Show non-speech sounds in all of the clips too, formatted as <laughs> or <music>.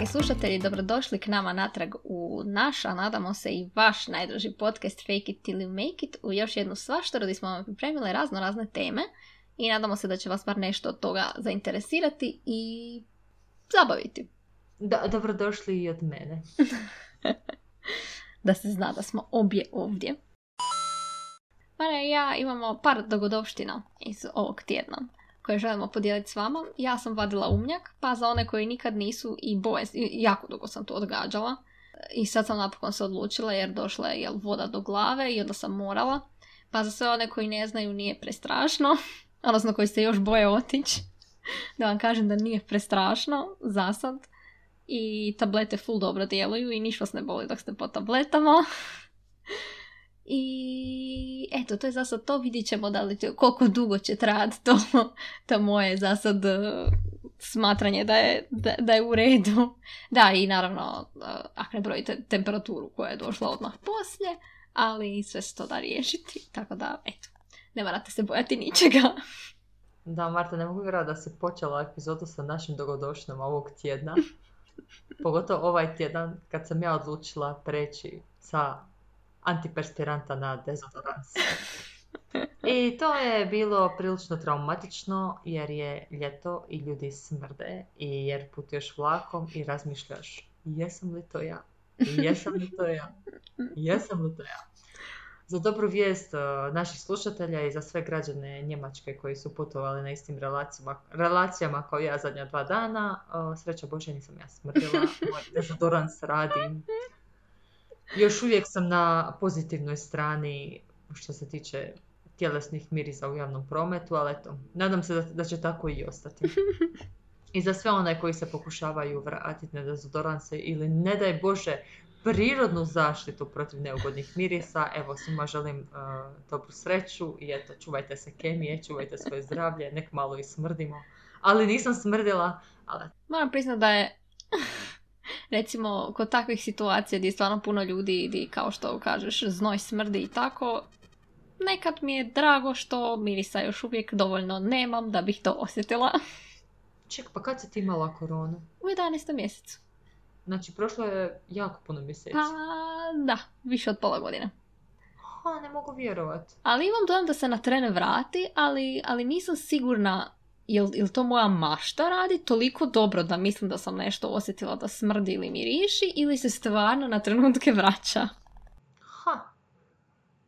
Dragi slušatelji, dobrodošli k nama natrag u naš, a nadamo se i vaš najdruži podcast Fake it till you make it u još jednu svaštaru gdje smo vam pripremili razno razne teme i nadamo se da će vas bar nešto od toga zainteresirati i zabaviti. Da, dobrodošli i od mene. <laughs> da se zna da smo obje ovdje. Mare i ja imamo par dogodovština iz ovog tjedna koje želimo podijeliti s vama. Ja sam vadila umnjak, pa za one koji nikad nisu i boje, jako dugo sam to odgađala. I sad sam napokon se odlučila jer došla je jel, voda do glave i onda sam morala. Pa za sve one koji ne znaju nije prestrašno, <laughs> odnosno koji se još boje otići, <laughs> da vam kažem da nije prestrašno za sad. I tablete full dobro djeluju i niš vas ne boli dok ste po tabletama. <laughs> I eto, to je za sad to. Vidjet ćemo da li koliko dugo će trajati to, <laughs> to moje za sad uh, smatranje da je, da, da, je u redu. <laughs> Da, i naravno, uh, ako ne brojite temperaturu koja je došla odmah poslije, ali sve se to da riješiti. Tako da, eto, ne morate se bojati ničega. <laughs> Da, Marta, ne mogu vjerovati da se počela epizodu sa našim dogodošnom ovog tjedna. Pogotovo ovaj tjedan kad sam ja odlučila preći sa antiperspiranta na dezodorans. <laughs> I to je bilo prilično traumatično jer je ljeto i ljudi smrde i jer putuješ vlakom i razmišljaš jesam li to ja? Jesam li to ja? Jesam li to ja? Za dobru vijest uh, naših slušatelja i za sve građane Njemačke koji su putovali na istim relacijama, relacijama kao ja zadnja dva dana, uh, sreća Bože nisam ja smrdila, moj <laughs> dezodorans radi, još uvijek sam na pozitivnoj strani što se tiče tjelesnih mirisa u javnom prometu, ali eto, nadam se da, da će tako i ostati. <laughs> I za sve one koji se pokušavaju vratiti na dezodoranse ili ne daj Bože prirodnu zaštitu protiv neugodnih mirisa, evo svima želim uh, dobru sreću i eto, čuvajte se kemije, čuvajte svoje zdravlje, nek malo i smrdimo. Ali nisam smrdila, ali... Moram priznati da je recimo kod takvih situacija gdje je stvarno puno ljudi gdje kao što kažeš znoj smrdi i tako nekad mi je drago što mirisa još uvijek dovoljno nemam da bih to osjetila. Ček, pa kad si ti imala koronu? U 11. mjesecu. Znači, prošlo je jako puno mjeseci. Pa, da, više od pola godine. Ha, ne mogu vjerovat. Ali imam dojam da se na tren vrati, ali, ali nisam sigurna jel, jel to moja mašta radi toliko dobro da mislim da sam nešto osjetila da smrdi ili miriši ili se stvarno na trenutke vraća? Ha.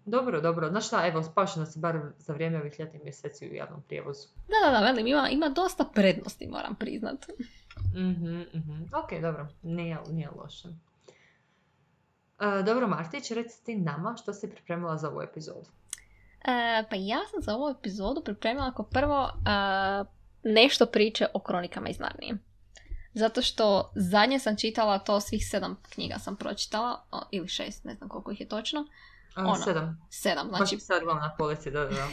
Dobro, dobro. Znaš šta, evo, spašena si bar za vrijeme ovih ljetnih mjeseci u javnom prijevozu. Da, da, da, velim, ima, ima dosta prednosti, moram priznat. Mhm, mhm. Ok, dobro. Nije, nije loše. E, dobro, Martić, reci ti nama što si pripremila za ovu epizodu. E, pa ja sam za ovu epizodu pripremila ako prvo e, nešto priče o kronikama iz Narnije. Zato što zadnje sam čitala to svih sedam knjiga sam pročitala, ili šest, ne znam koliko ih je točno. Ono, sedam. Sedam, znači... Baš sad na polici, da, da. <laughs>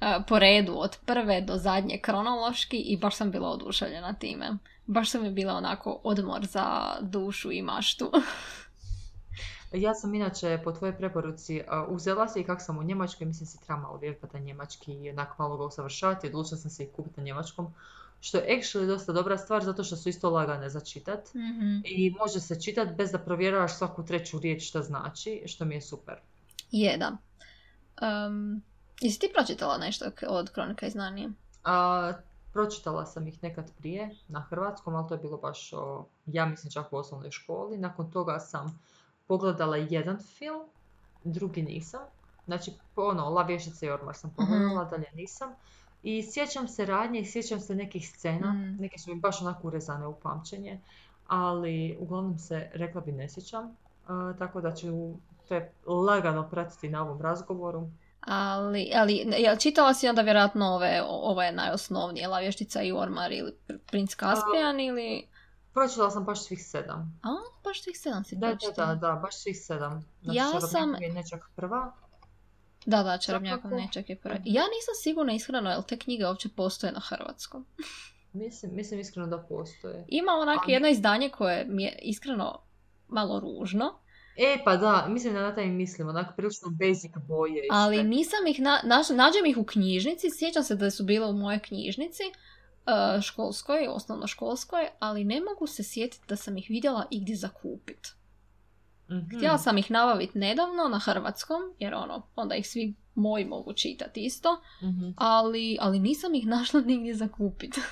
E, po redu, od prve do zadnje kronološki i baš sam bila oduševljena time. Baš sam mi bila onako odmor za dušu i maštu. <laughs> Ja sam inače po tvojoj preporuci uzela se i kako sam u Njemačkoj, mislim si treba malo vježbati njemački i onak malo ga usavršavati, odlučila sam se i kupiti na njemačkom. Što je actually dosta dobra stvar zato što su isto lagane za čitat. mm I može se čitat bez da provjeravaš svaku treću riječ što znači, što mi je super. Je, da. Um, jesi ti pročitala nešto od Kronika iz Narnije? A, pročitala sam ih nekad prije na hrvatskom, ali to je bilo baš, o, ja mislim čak u osnovnoj školi. Nakon toga sam pogledala jedan film, drugi nisam. Znači, ono, La vješica i ormar sam pogledala, mm dalje nisam. I sjećam se radnje i sjećam se nekih scena, mm. neke su mi baš onako urezane u pamćenje, ali uglavnom se, rekla bi, ne sjećam. tako da ću te lagano pratiti na ovom razgovoru. Ali, ali ja, čitala si onda vjerojatno ove, ovo je najosnovnije, La vještica i ormar ili Princ Kaspijan ili... Pročitala sam baš svih sedam. A, baš svih sedam si da, da, da, da, baš svih sedam. Znači, ja sam... je nečak prva. Da, da, Čarobnjakov nečak je prva. Mhm. Ja nisam sigurna iskreno, jel te knjige uopće postoje na hrvatskom? <laughs> mislim, mislim iskreno da postoje. Ima onako Ali... jedno izdanje koje mi je iskreno malo ružno. E, pa da, mislim da na taj mislim, onako prilično basic boje. Ali nisam ih, na, nađem ih u knjižnici, sjećam se da su bile u mojoj knjižnici, školskoj, osnovnoškolskoj, ali ne mogu se sjetiti da sam ih vidjela igdje zakupit. Mhm. Htjela sam ih nabaviti nedavno na hrvatskom, jer ono, onda ih svi moji mogu čitati isto, Mhm. ali, ali nisam ih <laughs> našla nigdje za kupit. Uh,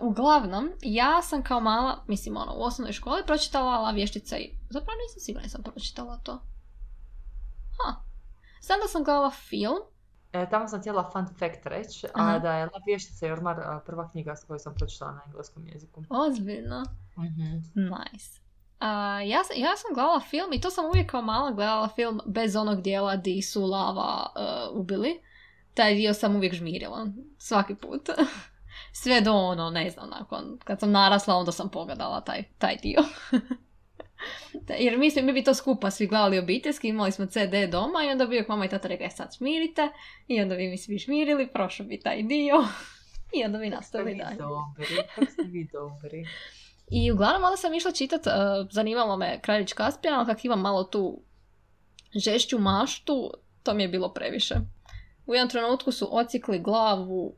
<laughs> uglavnom, ja sam kao mala, mislim ono, u osnovnoj školi pročitala La vještica i... Zapravo nisam sigurna da sam pročitala to. Ha. Znam da sam gledala film, E, tamo sam htjela fun fact reći, a da je La vještica i ormar a, prva knjiga s koju sam pročitala na engleskom jeziku. ozbiljno. Mhm. Nice. A, ja, ja sam gledala film i to sam uvijek kao mala gledala film bez onog dijela di su lava uh, ubili. Taj dio sam uvijek žmirila. Svaki put. <laughs> Sve do ono, ne znam, nakon, kad sam narasla onda sam pogledala taj, taj dio. <laughs> Da, <laughs> Jer mislim, mi bi to skupa svi gledali obiteljski, imali smo CD doma i onda bi uvijek mama i tata rekli, "E, sad smirite. I onda bi mi svi žmirili, prošao bi taj dio. <laughs> I onda bi nastavili vi dalje. dobri, kako ste <laughs> vi dobri. I uglavnom onda sam išla čitat, uh, zanimalo me Kraljić Kaspijan, ali kak imam malo tu žešću maštu, to mi je bilo previše. U jednom trenutku su ocikli glavu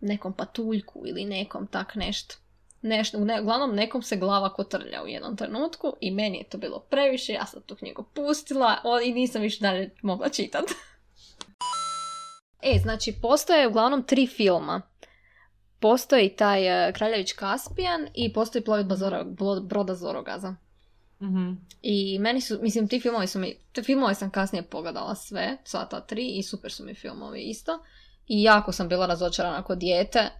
nekom patuljku ili nekom tak nešto. Nešto, ne, uglavnom nekom se glava kotrlja u jednom trenutku i meni je to bilo previše, ja sam tu knjigu pustila o, i nisam više dalje mogla čitat. <laughs> e, znači postoje uglavnom tri filma postoji taj uh, Kraljević Kaspijan i postoji plovidba Zoro, blo- broda Zorogaza. Mhm. I meni su, mislim, ti filmovi su mi, te filmove sam kasnije pogledala sve, sva ta tri i super su mi filmovi isto. I jako sam bila razočarana kod dijete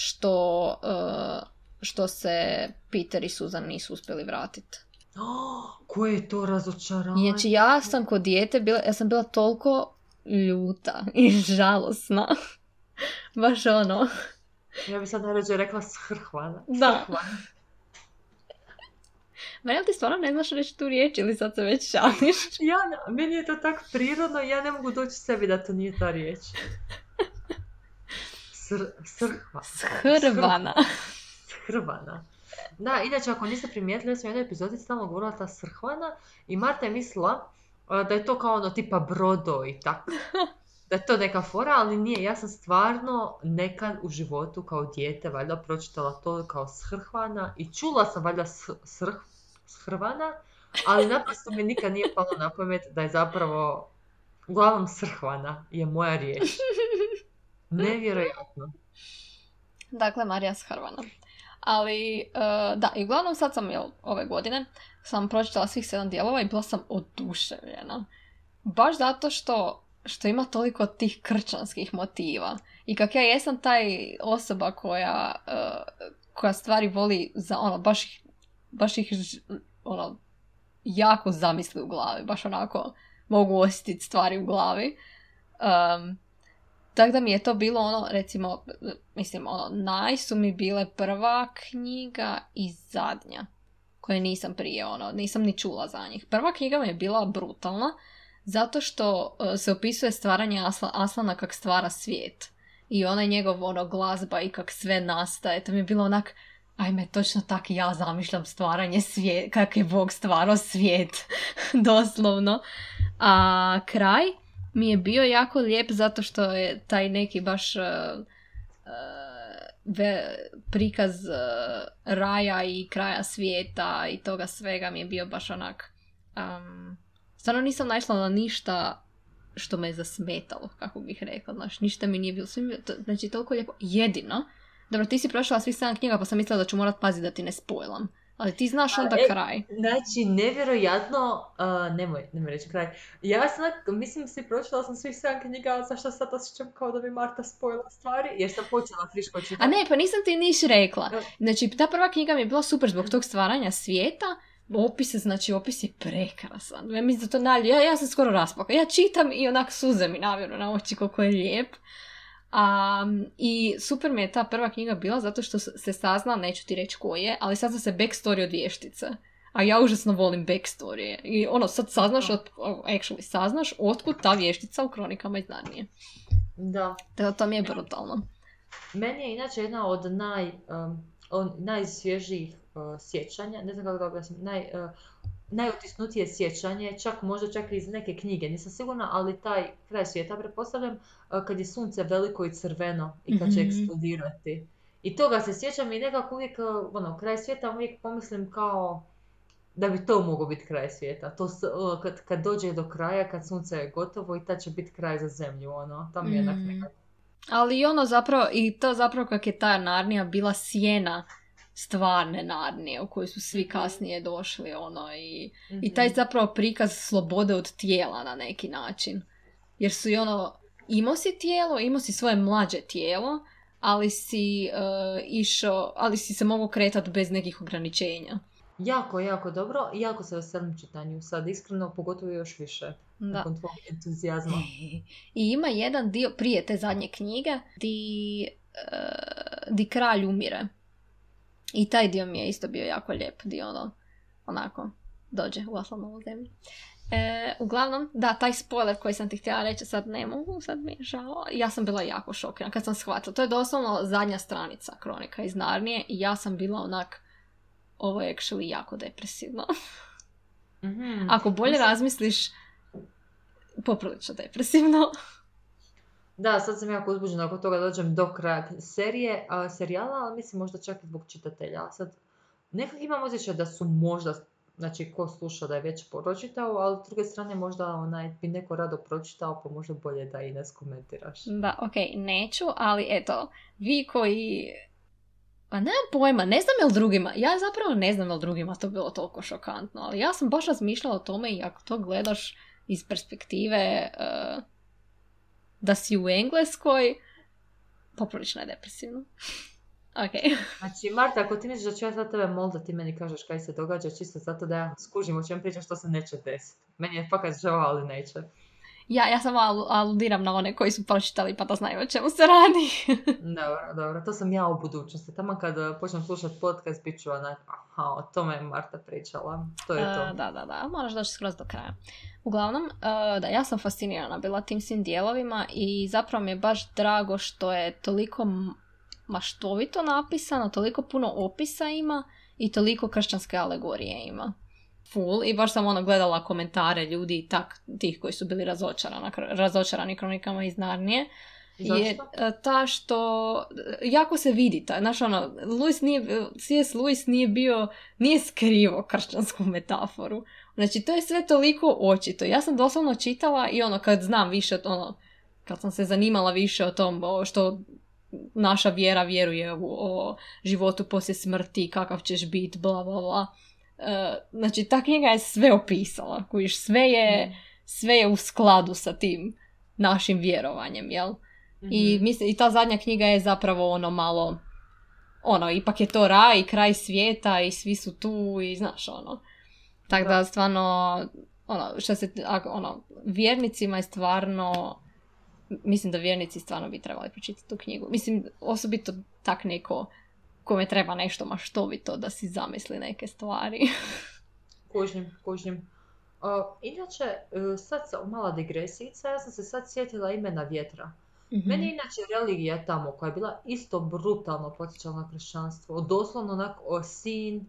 što, uh, što se Peter i Susan nisu uspjeli vratiti. Oh, <gasps> koje je to razočaranje? Znači ja sam kod dijete bila, ja sam bila toliko ljuta i <laughs> žalosna. <laughs> Baš ono. Ja bi sad najrađe rekla shrhvana. Da. Ma jel <laughs> ti stvarno ne znaš reći tu riječ ili sad se već šališ? Ja, meni je to tako prirodno ja ne mogu doći sebi da to nije ta riječ. Sr, srhva. Shrvana. Shrvana. Da, inače ako niste primijetili, ja sam u jednoj epizodi stalno govorila ta srhvana i Marta je mislila a, da je to kao ono tipa brodo i tako. Da je to neka fora, ali nije. Ja sam stvarno nekad u životu kao dijete valjda pročitala to kao shrhvana i čula sam valjda srh, shrvana, ali naprosto mi nikad nije palo na pamet da je zapravo uglavnom srhvana je moja riječ. Nevjerojatno. Dakle, Marija Shrvana. Ali, e, da, i uglavnom sad sam, jel, ove godine, sam pročitala svih sedam dijelova i bila sam oduševljena. Baš zato što, što ima toliko tih krčanskih motiva. I kak ja jesam taj osoba koja, e, koja stvari voli za ono, baš, ih- baš ih ono, jako zamisli u glavi. Baš onako mogu osjetiti stvari u glavi. Um, tako da mi je to bilo ono, recimo, mislim, ono, naj su mi bile prva knjiga i zadnja, koje nisam prije, ono, nisam ni čula za njih. Prva knjiga mi je bila brutalna, zato što e, se opisuje stvaranje Asla, Aslana kak stvara svijet. I onaj njegov, ono, glazba i kak sve nastaje. To mi je bilo onak, ajme, točno tak ja zamišljam stvaranje svijet, kak je Bog stvarao svijet, <laughs> doslovno. A kraj mi je bio jako lijep zato što je taj neki baš uh, ve- prikaz uh, raja i kraja svijeta i toga svega mi je bio baš onak um, stvarno nisam naišla na ništa što me je zasmetalo, kako bih rekla, znaš, ništa mi nije bilo, mi to- znači toliko lijepo, jedino, dobro, ti si prošla svih sedam knjiga pa sam mislila da ću morat paziti da ti ne spojlam, ali ti znaš A, onda e, kraj. Znači, nevjerojatno, uh, nemoj, nemoj reći kraj. Ja sam, mislim, si pročitala sam svih sedam knjiga, ali zašto sad osjećam kao da bi Marta spojila stvari, jer sam počela friško čitati. A ne, pa nisam ti niš rekla. Znači, ta prva knjiga mi je bila super zbog tog stvaranja svijeta. Opis znači, opis je prekrasan. Ja mislim da to ja, ja sam skoro rasplakala. Ja čitam i onak suze mi navjeru na oči koliko je lijep. A, I super mi je ta prva knjiga bila zato što se sazna, neću ti reći ko je, ali sazna se backstory od vještice. A ja užasno volim backstory. I ono, sad saznaš, od, actually, saznaš otkud ta vještica u kronikama iz Narnije. Da. Tako to mi je brutalno. Meni je inače jedna od naj, um, on- najsvježijih uh, sjećanja, ne znam kako objasnim, naj, uh, najotisnutije sjećanje, čak možda čak i iz neke knjige, nisam sigurna, ali taj kraj svijeta, pretpostavljam, e, kad je sunce veliko i crveno i kad će Mhm. eksplodirati. I toga se sjećam i nekako uvijek, e, ono, kraj svijeta uvijek pomislim kao da bi to mogao biti kraj svijeta. To o, kad, kad dođe do kraja, kad sunce je gotovo i tad će biti kraj za zemlju, ono, tam je Mm. nekako. Ali i ono zapravo, i to zapravo kak je ta Narnija bila sjena stvarne Narnije u koju su svi kasnije došli, ono, i, i taj Mhm. zapravo prikaz slobode od tijela na neki način. Jer su i ono, imao si tijelo, imao si svoje mlađe tijelo, ali si e, išao, ali si se mogao kretati bez nekih ograničenja. Jako, jako dobro. i Jako se veselim čitanju sad, iskreno, pogotovo još više. Da. Nakon tvog entuzijazma. <laughs> I ima jedan dio prije te zadnje knjige di, e, di kralj umire. I taj dio mi je isto bio jako lijep, di ono, onako, dođe u ovu zemlju. E, uglavnom, da, taj spoiler koji sam ti htjela reći, sad ne mogu, sad mi je žao. Ja sam bila jako šokirana kad sam shvatila. To je doslovno zadnja stranica kronika iz Narnije i ja sam bila onak, ovo je actually jako depresivno. Mhm. Ako bolje Mislim- razmisliš, poprilično depresivno. Da, sad sam jako uzbuđena oko toga dođem do kraja serije, a, serijala, ali mislim možda čak i zbog čitatelja. Sad, nekak imam osjećaj da su možda, znači ko sluša da je već pročitao, ali s druge strane možda onaj, bi neko rado pročitao, pa možda bolje da i ne skomentiraš. Da, ok, neću, ali eto, vi koji... Pa nemam pojma, ne znam jel drugima, ja zapravo ne znam jel drugima to bilo toliko šokantno, ali ja sam baš razmišljala o tome i ako to gledaš iz perspektive eh, da si u Engleskoj, poprilično je depresivno. <laughs> ok. Znači, Marta, ako ti misliš da ću ja sad tebe molit da ti meni kažeš kaj se događa, čisto zato da ja skužim o čem pričam što se neće desiti. Meni je fakat žao, ali neće. Ja, ja samo alu- aludiram na one koji su pročitali pa da znaju o čemu se radi. <laughs> Dobro, dobro, to sam ja u budućnosti. Tamo kad eh, počnem slušati podcast, bit ću onak, aha, o tome je Marta pričala. To je to. E, da, da, da, moraš doći skroz do kraja. Uglavnom, e, da, ja sam fascinirana bila tim svim dijelovima i zapravo mi je baš drago što je toliko maštovito napisano, toliko puno opisa ima i toliko kršćanske alegorije ima. Full. I baš sam ono gledala komentare ljudi i tak, tih koji su bili razočarani, razočarani kronikama iz Narnije. Je Zašto? e, ta što jako se vidi ta, znaš ono, Lewis nije, C.S. Lewis nije bio, nije skrivo kršćansku metaforu. Znači to je sve toliko očito. Ja sam doslovno čitala i ono kad znam više o ono, kad sam se zanimala više o tom o što naša vjera vjeruje u o životu poslije smrti, kakav ćeš biti, bla bla bla. E, znači ta knjiga je sve opisala, kojiš, sve je, sve je u skladu sa tim našim vjerovanjem, jel? I, Mhm. mislim, I ta zadnja knjiga je zapravo ono malo, ono, ipak je to raj, kraj svijeta i svi su tu i znaš ono. Tako da, stvarno, ono, što se, ono, vjernicima je stvarno, mislim da vjernici stvarno bi trebali pročitati tu knjigu. Mislim, osobito tak neko kome treba nešto maštovito da si zamisli neke stvari. <laughs> Kužim. O, inače, e, sad mala digresijica, ja sam se sad sjetila imena vjetra. Meni je inače religija tamo koja je bila isto brutalno podsjećala na kršćanstvo. Doslovno onako o sin,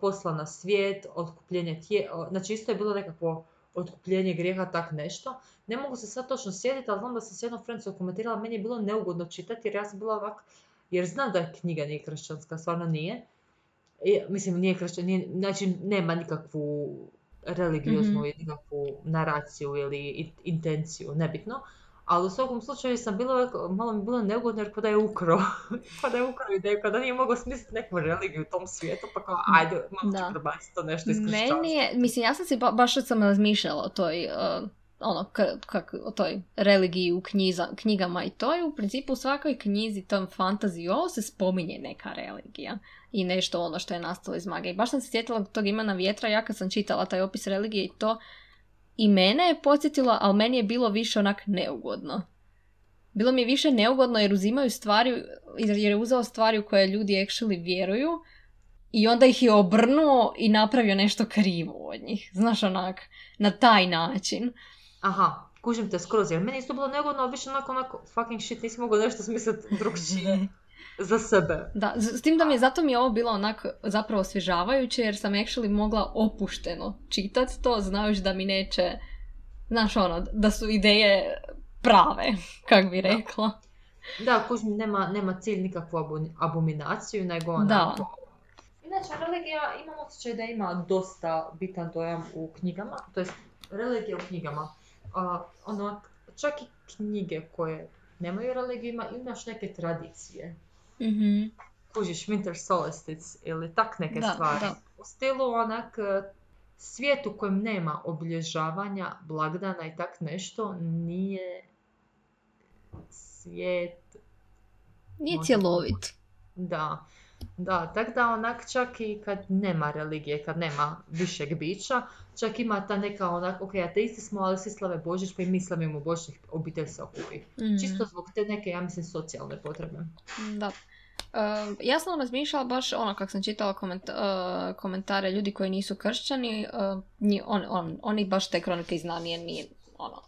poslan na svijet, otkupljenje tije, znači isto je bilo nekakvo otkupljenje grijeha, tak nešto. Ne mogu se sad točno sjetiti, ali znam da sam s jednom frendicom komentirala, meni je bilo neugodno čitati jer ja sam bila ovak, jer znam da knjiga nije kršćanska, stvarno nije. I, mislim, nije kršćan, nije, znači nema nikakvu religioznu Mhm. ili nikakvu naraciju ili intenciju, nebitno. Ali u svakom slučaju sam bila, malo mi bilo neugodno jer kada je ukro, <laughs> kada je ukro ideju, kada nije mogao smisliti neku religiju u tom svijetu, pa kao ajde, malo Da. ću to nešto iz. Meni je, mislim, ja sam si ba, baš sam razmišljala o toj, uh, ono, k, kak, o toj religiji u knjiza, knjigama i to je u principu u svakoj knjizi, tom fantaziji, ovo se spominje neka religija i nešto ono što je nastalo iz magije. Baš sam se sjetila tog imena vjetra, ja kad sam čitala taj opis religije i to, i mene je podsjetilo, ali meni je bilo više onak neugodno. Bilo mi je više neugodno jer uzimaju stvari, jer je uzeo stvari u koje ljudi actually vjeruju i onda ih je obrnuo i napravio nešto krivo od njih. Znaš, onak, na taj način. Aha, kužim te skroz, jer meni je isto bilo neugodno, ali više onako, onako, fucking shit, nisi mogao nešto smisliti drugčije. <laughs> za sebe. Da, s tim da mi je, zato mi je ovo bilo onak zapravo osvježavajuće jer sam actually mogla opušteno čitat to, znajući da mi neće, znaš ono, da su ideje prave, <laughs> kak bi rekla. Da, kužim, nema, nema cilj nikakvu abominaciju, nego onako... Inače, religija, imam osjećaj da ima dosta bitan dojam u knjigama, to jest religija u knjigama. A, ono, čak i knjige koje nemaju religiju, ima, imaš neke tradicije. Mhm. Kužiš, Winter Solstice ili tak neke Da, stvari. da. U stilu onak, e, svijet u kojem nema obilježavanja blagdana i tak nešto nije svijet Nije cjelovit. Da, da, tako da onak čak i kad nema religije, kad nema višeg bića, čak ima ta neka onak, ok, ateisti smo, ali svi slave Božić, pa i mi slavimo Božić, obitelj se okupi. Mhm. Čisto zbog te neke, ja mislim, socijalne potrebe. Da. E, ja sam razmišljala baš ono kako sam čitala koment- e, komentare ljudi koji nisu kršćani, e, nji- on, on- oni baš te kronike iz nije ono,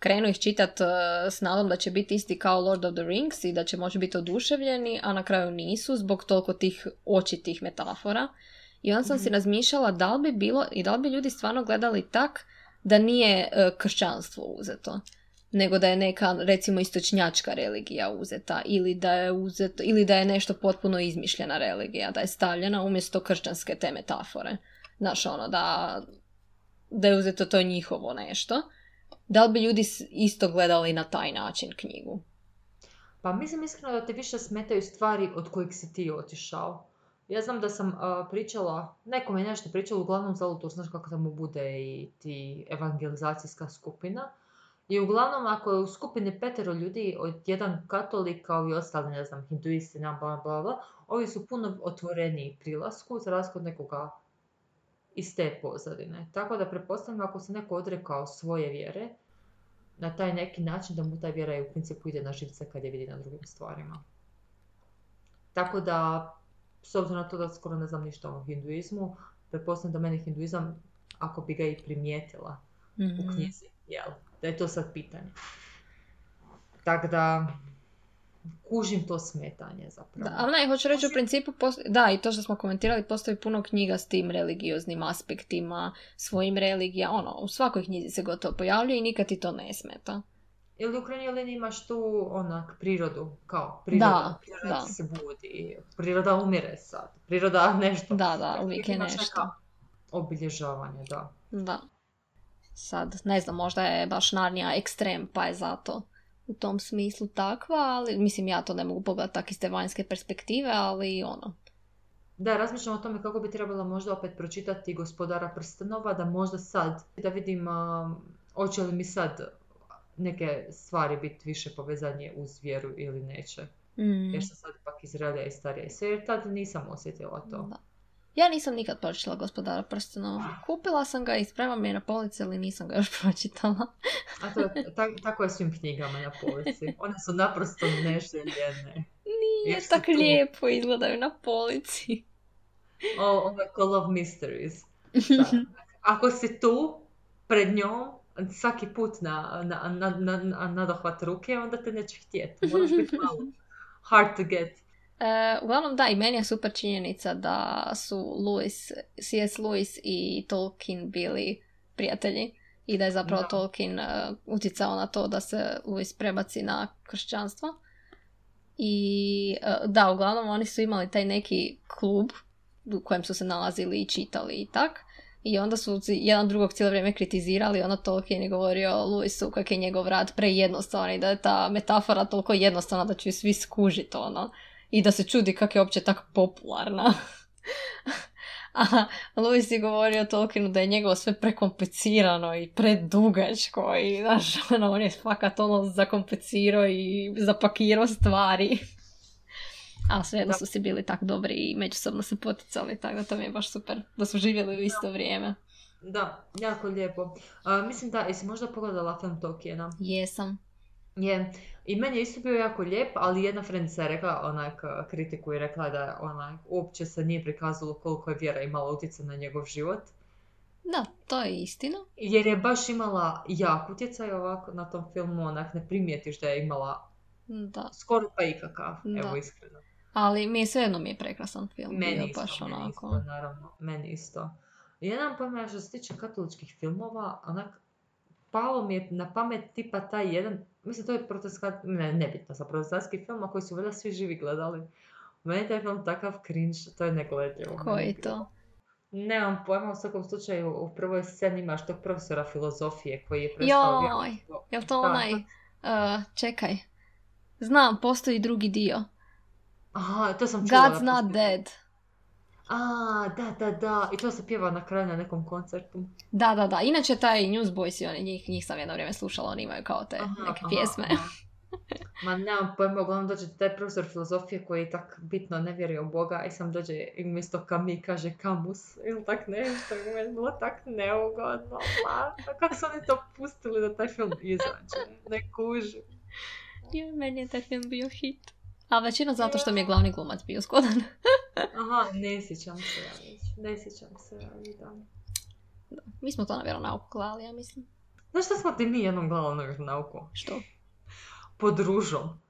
krenu ih čitat e, s nadom da će biti isti kao Lord of the Rings i da će moći biti oduševljeni, a na kraju nisu zbog toliko tih očitih metafora. I onda sam si Mhm. razmišljala da li bi bilo i da li bi ljudi stvarno gledali tak da nije e, kršćanstvo uzeto nego da je neka recimo istočnjačka religija uzeta ili da je uzeto ili da je nešto potpuno izmišljena religija da je stavljena umjesto kršćanske te metafore znaš ono da da je uzeto to njihovo nešto da li bi ljudi isto gledali na taj način knjigu Pa mislim iskreno da te više smetaju stvari od kojih si ti otišao. Ja znam da sam a, pričala, neko mi je nešto pričalo, uglavnom za Lutur, znaš kako tamo bude i ti evangelizacijska skupina. I uglavnom ako je u skupini petero ljudi, od jedan katolik kao i ostali, ne znam, hinduisti, bla, bla, bla, ovi su puno otvoreniji prilasku za razliku nekoga iz te pozadine. Tako da pretpostavljam ako se neko odrekao svoje vjere, na taj neki način da mu ta vjera je u principu ide na živce kad je vidi na drugim stvarima. Tako da, s obzirom na to da skoro ne znam ništa o hinduizmu, pretpostavljam da meni hinduizam, ako bi ga i primijetila u Mhm. knjizi, jel? Da je to sad pitanje. Tako da, kužim to smetanje zapravo. Da, ali ne, hoću reći u principu, posto- da, i to što smo komentirali, postoji puno knjiga s tim religioznim aspektima, svojim religija, ono, u svakoj knjizi se gotovo pojavljuje i nikad ti to ne smeta. Ili u krajnjoj liniji imaš tu onak prirodu, kao priroda, Da, priroda da. se budi, priroda umire sad, priroda <laughs> nešto. Da, da, Uvijek je nešto. Obilježavanje, da. Da. Sad, ne znam, možda je baš Narnija ekstrem, pa je zato u tom smislu takva, ali mislim ja to ne mogu pogledati tak iz te vanjske perspektive, ali ono. Da, razmišljam o tome kako bi trebalo možda opet pročitati Gospodara prstenova, da možda sad, da vidim a, hoće li mi sad neke stvari biti više povezanje uz vjeru ili neće. Mm, Jer sam sad ipak i zrelija i starija i sve, jer tad nisam osjetila to. da. Ja nisam nikad pročitala Gospodara prstenova. Kupila sam ga i spremam je na polici, ali nisam ga još <laughs> pročitala. A to je, ta- tako je svim knjigama na polici. One su naprosto neželjene. Nije Jer tako tu. lijepo izgledaju na polici. O, ovo je Call of Mysteries. Da. <laughs> Ako si tu, pred njom, svaki put na, na, na, na, na nadohvat ruke, onda te neće htjeti. Moraš biti malo <laughs> hard to get. E, uglavnom da, i meni je super činjenica da su Lewis, C.S. Lewis i Tolkien bili prijatelji i da je zapravo Da. Tolkien e, utjecao na to da se Lewis prebaci na kršćanstvo. I e, da, uglavnom oni su imali taj neki klub u kojem su se nalazili i čitali i tak. I onda su jedan drugog cijelo vrijeme kritizirali, onda Tolkien je govorio Lewisu kak je njegov rad prejednostavan i da je ta metafora toliko jednostavna da će svi skužiti ono. I da se čudi kak je uopće tako popularna. <laughs> A Lewis je govorio Tolkienu da je njegovo sve prekomplicirano i predugačko i znaš, ono, on je fakat ono zakomplicirao i zapakirao stvari. A svejedno su si bili tak dobri i međusobno se poticali, tako da to mi je baš super da su živjeli u isto vrijeme. Da, jako lijepo. A, mislim da, jesi možda pogledala film Tolkiena? Jesam. Je. I meni je isto bio jako lijep, ali jedna frendica je rekla onak kritiku i rekla da onak uopće se nije prikazalo koliko je vjera imala utjecaj na njegov život. Da, to je istina. Jer je baš imala jak utjecaj ovako na tom filmu, onak ne primijetiš da je imala Da. skoro pa ikakav, Da. evo iskreno. Ali mi je svejedno mi je prekrasan film. Meni bio isto, baš meni onako. isto, naravno, meni isto. Jedan pojma što se tiče katoličkih filmova, onak, palo mi je na pamet tipa taj jedan, mislim to je protestant, ne, nebitno sa protestantski film, a koji su valjda svi živi gledali. Meni je taj film takav cringe, to je negledljivo. Koji je to? Nemam pojma, u svakom slučaju u prvoj sceni imaš tog profesora filozofije koji je prestao Joj, jel to Da, onaj... uh, čekaj. Znam, postoji drugi dio. Aha, to sam čula. God's not dead. A, da, da, da. I to se pjeva na kraju na nekom koncertu. Da, da, da. Inače taj Newsboys i oni, njih, njih sam jedno vrijeme slušala, oni imaju kao te Aha, neke aha, pjesme. aha. <laughs> Ma nemam pojma, uglavnom dođe taj profesor filozofije koji tak bitno ne vjeruje u Boga i sam dođe i umjesto kami kaže kamus ili tak nešto i meni je bilo tak neugodno. Ma, a kako su oni to pustili da taj film izađe? Ne kužim. Je, meni je taj film bio hit. A većina zato što mi je glavni glumac bio zgodan. <laughs> Aha, ne sjećam se ja već. Ne sjećam se ja da. Mi smo to na vjeronauku gledali, ja mislim. Znaš šta smo ti mi jednom gledali na vjeronauku? Što? Pod ružom.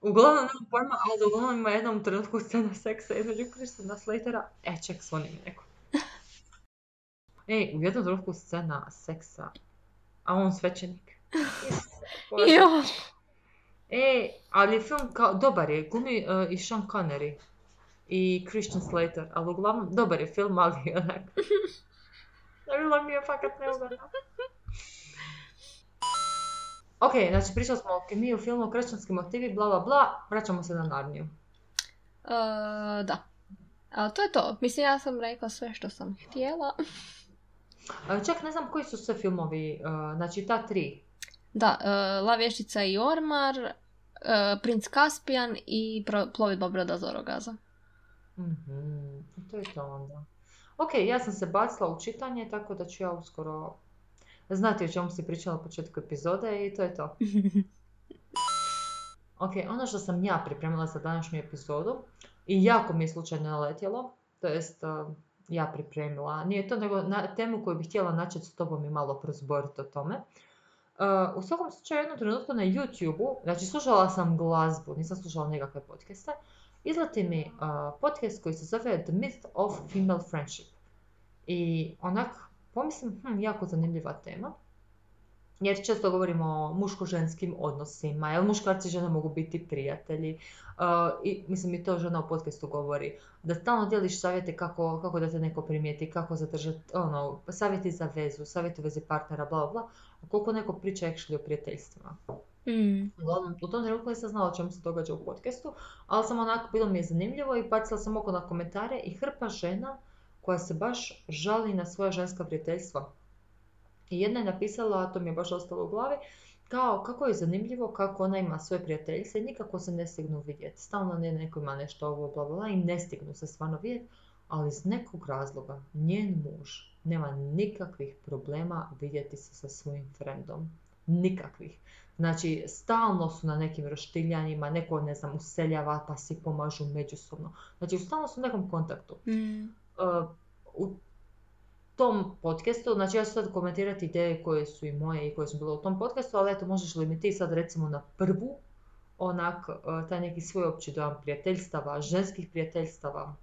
Uglavnom nemam pojma, ali uglavnom ima jednom trenutku scena seksa između Kristina Slatera. E, ček, zvoni mi neko. <laughs> Ej, u jednom trenutku scena seksa, a on svećenik. <laughs> Isuse Ej, ali je film kao, dobar je, glumi uh, i Sean Connery i Christian Slater, ali uglavnom dobar je film, ali <laughs> onak. Bilo mi je fakat neugodno. Ok, znači pričali smo o kemiji u filmu, kršćanski motivi, bla bla bla, vraćamo se na Narniju. E, da. A to je to. Mislim, ja sam rekla sve što sam htjela. E, Čak ne znam koji su sve filmovi, e, znači ta tri. Da, e, La vještica i Ormar, e, Princ Kaspijan i Pro- Plovidba broda Zorogaza. Mhm, to je to onda. Ok, ja sam se bacila u čitanje, tako da ću ja uskoro znati o čemu si pričala na početku epizode i to je to. <laughs> Ok, ono što sam ja pripremila za današnju epizodu i jako mi je slučajno naletjelo, to jest uh, ja pripremila, nije to nego na temu koju bih htjela načeti s tobom i malo prozboriti o tome. Uh, u svakom slučaju jednom trenutku na YouTube-u, znači slušala sam glazbu, nisam slušala nekakve podcaste, izleti mi uh, podcast koji se zove The Myth of Female Friendship. I onak, pomislim, hm, jako zanimljiva tema. Jer često govorimo o muško-ženskim odnosima, jel muškarci i žene mogu biti prijatelji. Uh, I mislim i to žena u podcastu govori. Da stalno dijeliš savjete kako, kako da te neko primijeti, kako zadržati, ono, savjeti za vezu, savjeti u vezi partnera, bla bla bla. A koliko neko priča actually o prijateljstvima. Mm. Uglavnom, u tom trenutku nisam znala o čemu se događa u podcastu, ali sam onako, bilo mi je zanimljivo i bacila sam oko na komentare i hrpa žena koja se baš žali na svoja ženska prijateljstva. I jedna je napisala, a to mi je baš ostalo u glavi, kao kako je zanimljivo kako ona ima svoje prijateljice i nikako se ne stignu vidjeti. Stalno ne, neko ima nešto ovo, bla, bla, bla, i ne stignu se stvarno vidjeti, ali iz nekog razloga njen muž nema nikakvih problema vidjeti se sa svojim frendom. Nikakvih. Znači, stalno su na nekim roštiljanjima, neko, ne znam, useljava pa si pomažu međusobno. Znači, stalno su u nekom kontaktu. Mm. Uh, u tom podcastu, znači ja ću sad komentirati ideje koje su i moje i koje su bile u tom podcastu, ali eto, možeš li mi ti sad recimo na prvu, onak, uh, taj neki svoj opći dojam prijateljstava, ženskih prijateljstava,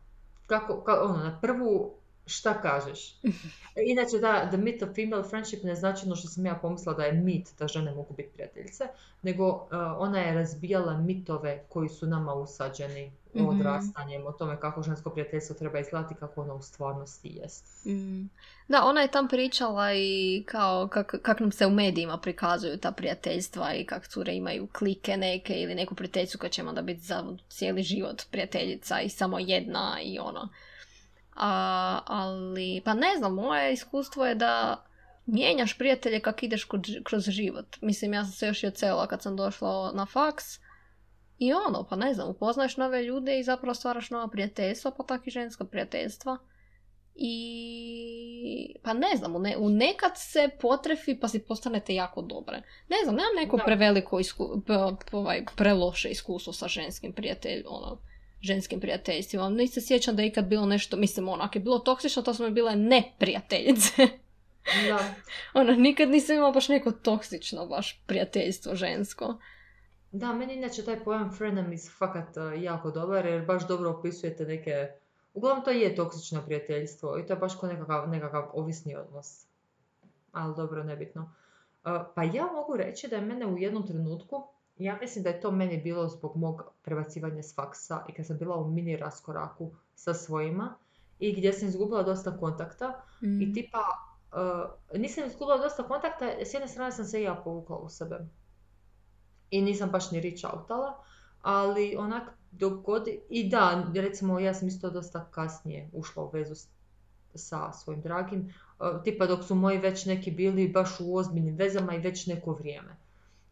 kako, ka- ono, na prvu, šta kažeš? <laughs> Inače, da, the myth of female friendship ne znači ono što sam ja pomislila da je mit da žene mogu biti prijateljice, nego uh, ona je razbijala mitove koji su nama usađeni Mhm. odrastanjem, o tome kako žensko prijateljstvo treba izgledati, kako ono u stvarnosti jest. Mm. Da, ona je tam pričala i kao kak, kak nam se u medijima prikazuju ta prijateljstva i kak cure imaju klike neke ili neku prijateljicu koja će onda biti za cijeli život prijateljica i samo jedna i ono. A, ali, pa ne znam, moje iskustvo je da mijenjaš prijatelje kak ideš kroz život. Mislim, ja sam se još i ocelila kad sam došla na faks i ono, pa ne znam, upoznaješ nove ljude i zapravo stvaraš nova prijateljstva, pa tak i ženska prijateljstva. I pa ne znam, u, ne, u nekad se potrefi pa si postanete jako dobre. Ne znam, nemam neko Da. preveliko isku, p- p- ovaj, preloše iskustvo sa ženskim prijatelj, ono, ženskim prijateljstvima. Niti se sjećam da je ikad bilo nešto, mislim, ono, ako je bilo toksično, to su mi bile neprijateljice. Da, <laughs> ono, nikad nisam imala baš neko toksično baš prijateljstvo žensko. Da, meni inače taj pojam frenemies fakat uh, jako dobar jer baš dobro opisujete neke... Uglavnom to je toksično prijateljstvo i to je baš kao nekakav, nekakav ovisni odnos. Ali dobro, nebitno. Uh, pa ja mogu reći da je mene u jednom trenutku, ja mislim da je to meni bilo zbog mog prebacivanja s faksa i kad sam bila u mini raskoraku sa svojima i gdje sam izgubila dosta kontakta Mm. i tipa uh, nisam izgubila dosta kontakta, s jedne strane sam se i ja povukla u sebe. I nisam baš ni reach outala, ali onak dok god... I da, recimo ja sam isto dosta kasnije ušla u vezu s- sa svojim dragim, uh, tipa dok su moji već neki bili baš u ozbiljnim vezama i već neko vrijeme.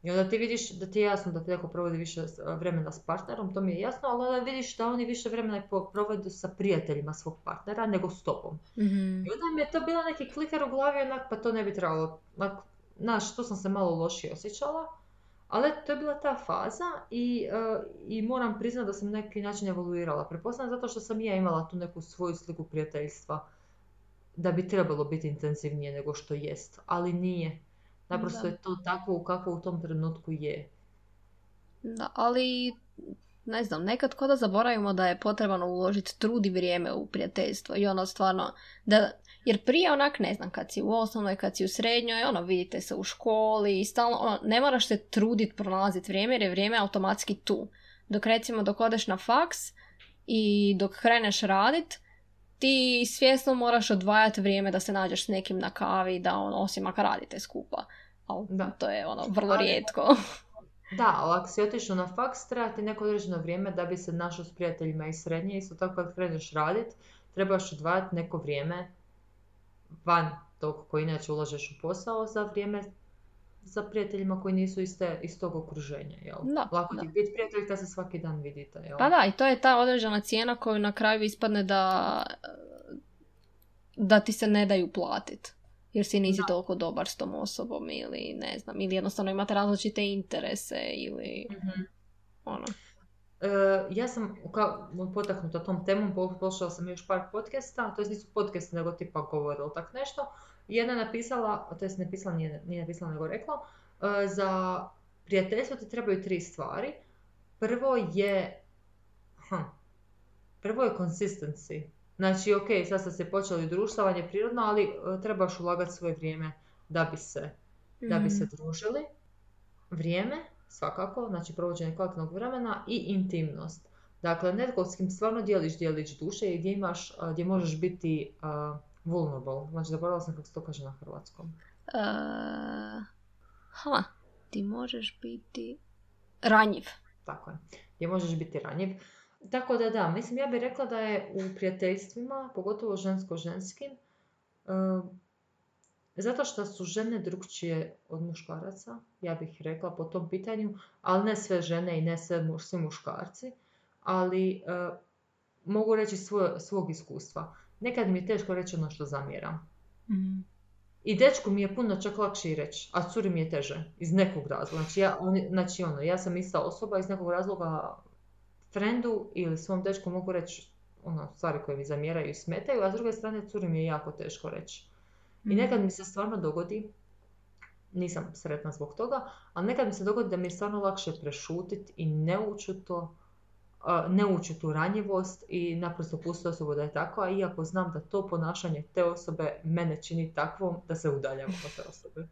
I onda ti vidiš da ti je jasno da ti neko provodi više s- vremena s partnerom, to mi je jasno, ali onda vidiš da oni više vremena provode sa prijateljima svog partnera nego s tobom. Mhm. I onda mi je to bila neki kliker u glavi, onak, pa to ne bi trebalo, onak, znaš, tu sam se malo lošije osjećala, ali to je bila ta faza i, e, i moram priznati da sam na neki način evoluirala. Pretpostavljam zato što sam ja imala tu neku svoju sliku prijateljstva, da bi trebalo biti intenzivnije nego što jest, ali nije. Naprosto Da. je to takvo kakvo u tom trenutku je. Da, ali ne znam, nekad ko da zaboravimo da je potrebno uložiti trud i vrijeme u prijateljstvo i ono stvarno da jer prije onak ne znam kad si u osnovnoj, kad si u srednjoj, ono vidite se u školi i stalno ono, ne moraš se truditi pronalaziti vrijeme jer je vrijeme automatski tu. Dok recimo dok odeš na faks i dok kreneš radit, ti svjesno moraš odvajati vrijeme da se nađeš s nekim na kavi, da on, osim ako radite skupa. Ali Da. to je ono vrlo Ali- rijetko. <laughs> Da, ali ako si otišao na faks, treba ti neko određeno vrijeme da bi se našao s prijateljima iz srednje. Isto tako kad kreneš radit, trebaš odvajati neko vrijeme van tog koji inače ulažeš u posao za vrijeme sa prijateljima koji nisu iste, iz tog okruženja, jel? Da, Lako da. ti biti prijatelj kad se svaki dan vidite, jel? Pa da, i to je ta određena cijena koju na kraju ispadne da, da ti se ne daju platit. Jer si nisi Da. toliko dobar s tom osobom ili ne znam, ili jednostavno imate različite interese ili Mhm. ono. E, ja sam kao potaknuta tom temom, po- poslušala sam još par podcasta, to nisu podcast nego tipa govor ili tak nešto. Jedna je napisala, to jest napisala, nije, nije napisala nego rekla, e, za prijateljstvo ti trebaju tri stvari. Prvo je, hm, prvo je consistency. Znači, ok, sad ste se počeli društavanje prirodno, ali e, trebaš ulagati svoje vrijeme da bi se da bi se Mm. družili. Vrijeme, svakako, znači provođenje kvalitetnog vremena i intimnost. Dakle, netko s kim stvarno dijeliš dijelić duše i gdje imaš, gdje možeš biti a, vulnerable. Znači, zaboravila sam kako se to kaže na hrvatskom. E, ha, ti možeš biti ranjiv. Tako je. Gdje možeš biti ranjiv. Tako da da, mislim ja bih rekla da je u prijateljstvima, pogotovo žensko-ženskim, e, zato što su žene drugčije od muškaraca, ja bih rekla po tom pitanju, ali ne sve žene i ne sve svi muškarci, ali e, mogu reći svoje, svog iskustva. Nekad mi je teško reći ono što zamjeram. Mm. I dečku mi je puno čak lakše i reći, a curi mi je teže, iz nekog razloga. Znači, ja, on, znači ono, ja sam ista osoba, iz nekog razloga frendu ili svom dečku mogu reći ono, stvari koje mi zamjeraju i smetaju, a s druge strane curi mi je jako teško reći. I nekad mi se stvarno dogodi, nisam sretna zbog toga, ali nekad mi se dogodi da mi je stvarno lakše prešutiti i ne ući to, ne ući tu ranjivost i naprosto pustiti osobu da je takva, iako znam da to ponašanje te osobe mene čini takvom da se udaljavam od te osobe.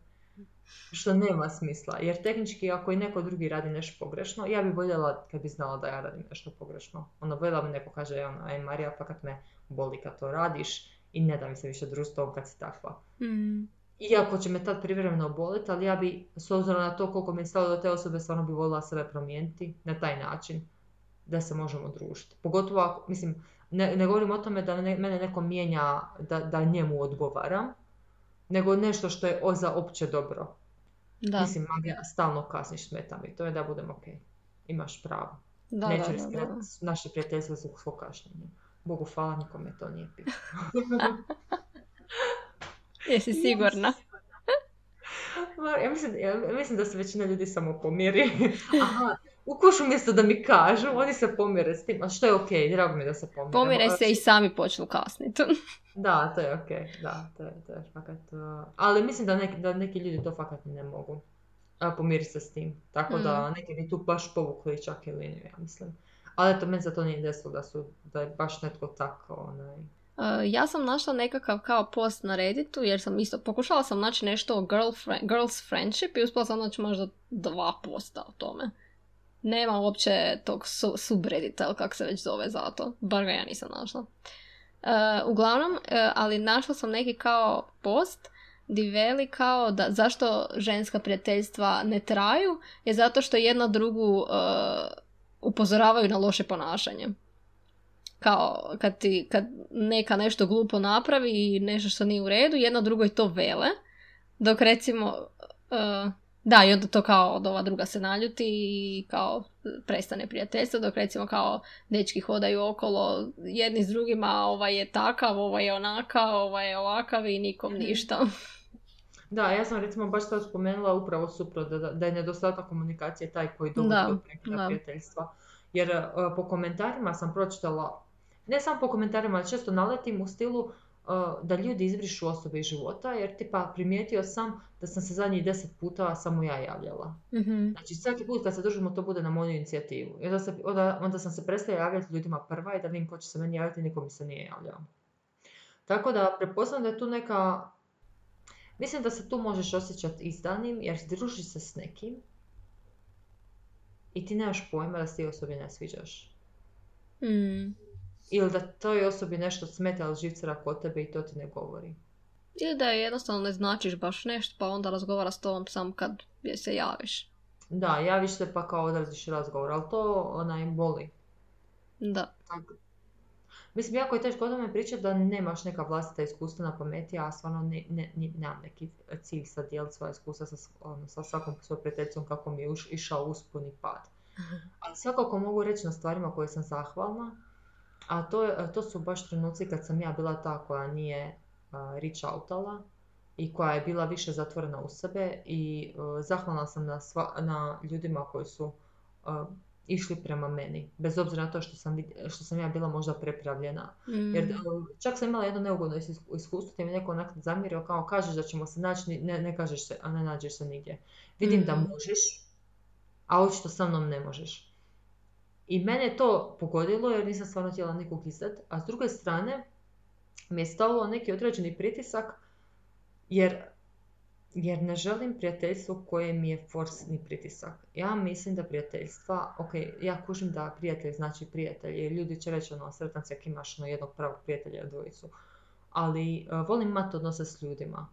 Što nema smisla, jer tehnički ako i neko drugi radi nešto pogrešno, ja bi voljela kad bi znala da ja radim nešto pogrešno. Ono, voljela bi neko kaže, ono, aj Marija, fakat me boli kad to radiš i ne da mi se više družiti s tobom kad si takva. Mm. Iako će me tad privremeno oboliti, ali ja bi, s obzirom na to koliko mi je stalo do te osobe, stvarno bi voljela sebe promijeniti na taj način da se možemo družiti. Pogotovo ako, mislim, ne, ne govorim o tome da ne- mene neko mijenja, da, da njemu odgovaram, nego nešto što je o- za opće dobro. Da, Mislim, Magija, stalno kasniš, smeta mi. To je da budem ok. Imaš pravo. da, Neću da, da, riskirati da. naše prijateljstvo zbog svog kašnjenja. Bogu hvala, nikome to nije pitao. <laughs> Jesi sigurna? Ja mislim, ja mislim da se većina ljudi samo pomiri. <laughs> Aha, u kušu umjesto da mi kažu, oni se pomire s tim, a što je ok, drago mi da se pomiremo. Pomire se i sami počnu kasniti. <laughs> Da, to je ok, da, to je, to je fakat... uh, Ali mislim da neki, da neki ljudi to fakat ne mogu. a, pomiri se s tim. Tako da Mm. neki bi tu baš povukli čak i liniju, ja mislim. Ali eto, meni za to nije desilo da su, da je baš netko tako, onaj... Uh, ja sam našla nekakav kao post na Redditu jer sam isto pokušala sam naći nešto o girls friendship i uspjela sam naći možda dva posta o tome. Nema uopće tog su, subreddita ili kako se već zove za to. Bar ga ja nisam našla. Uh, uglavnom, uh, ali našla sam neki kao post di veli kao da zašto ženska prijateljstva ne traju je zato što jedna drugu uh, upozoravaju na loše ponašanje. Kao kad, ti, kad neka nešto glupo napravi i nešto što nije u redu, jedna drugoj to vele, dok recimo, uh, da, i onda to kao od ova druga se naljuti i kao prestane prijateljstvo, dok recimo kao dečki hodaju okolo jedni s drugima, ovaj je takav, ovaj je onaka, ovaj je ovakav i nikom ništa. Da, ja sam recimo baš sad spomenula upravo suprotno, da, da je nedostatak komunikacije taj koji dovodi do prekida da. prijateljstva. Jer uh, po komentarima sam pročitala, ne samo po komentarima, ali često naletim u stilu uh, da ljudi izbrišu osobe iz života, jer tipa primijetio sam da sam se zadnjih deset puta samo ja javljala. Mhm. Znači svaki put kad se družimo to bude na moju inicijativu. I onda, se, onda, onda sam se prestala javljati ljudima prva i da vidim ko će se meni javiti, niko mi se nije javljao. Tako da pretpostavljam da je tu neka... Mislim da se tu možeš osjećati izdanim jer družiš se s nekim i ti nemaš pojma da se ti osobi ne sviđaš. Mm. Ili da toj osobi nešto smeta ili živcera kod tebe i to ti ne govori. Ili da je jednostavno ne značiš baš nešto, pa onda razgovara s tobom sam kad se javiš. Da, javiš se pa kao odradiš razgovor, ali to onaj boli. Da. Tak- Mislim, jako je teško o tome pričati da nemaš neka vlastita iskustva na pameti, a stvarno ne, ne, ni- nemam neki cilj sad dijeliti svoje iskustva sa, ono, sa svakom svojom prijateljicom kako mi je už, išao uspuni pad. <laughs> Ali svakako mogu reći na stvarima koje sam zahvalna, a to, je, to su baš trenuci kad sam ja bila ta koja nije a, reach outala i koja je bila više zatvorena u sebe i a, zahvalna sam na, sva, na ljudima koji su a, išli prema meni, bez obzira na to što sam, što sam ja bila možda prepravljena. Mm. Jer uh, čak sam imala jedno neugodno is- iskustvo gdje mi neko onak zamjerio kao kažeš da ćemo se naći, ne, ne kažeš se, a ne nađeš se nigdje. Vidim da Mhm. možeš, a očito sa mnom ne možeš. I mene je to pogodilo jer nisam stvarno htjela nikog izdat, a s druge strane mi je stavilo neki određeni pritisak jer, jer ne želim prijateljstvo koje mi je forsni pritisak. Ja mislim da prijateljstva, ok, ja kužim da prijatelj znači prijatelj, jer ljudi će reći ono, sretan ako imaš ono, jednog pravog prijatelja dvojicu. Ali eh, volim imati odnose s ljudima.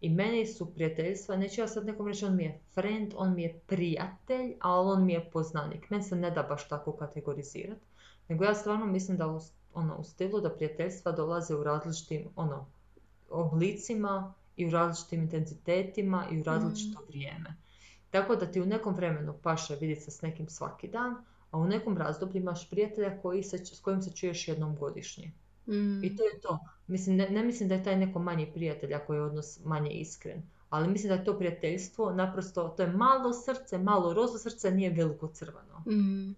I meni su prijateljstva, neću ja sad nekom reći on mi je friend, on mi je prijatelj, ali on mi je poznanik. Meni se ne da baš tako kategorizirati. Nego ja stvarno mislim da u, ono, u stilu da prijateljstva dolaze u različitim ono, oblicima i u različitim intenzitetima i u različito vrijeme. Tako da ti u nekom vremenu paše vidjeti se s nekim svaki dan, a u nekom razdoblju imaš prijatelja koji se, s kojim se čuješ jednom godišnje. Mm. I to je to. Mislim, ne, ne mislim da je taj neko manji prijatelj ako je odnos manje iskren. Ali mislim da je to prijateljstvo naprosto, to je malo srce, malo rozo srce, nije veliko crveno. Mm.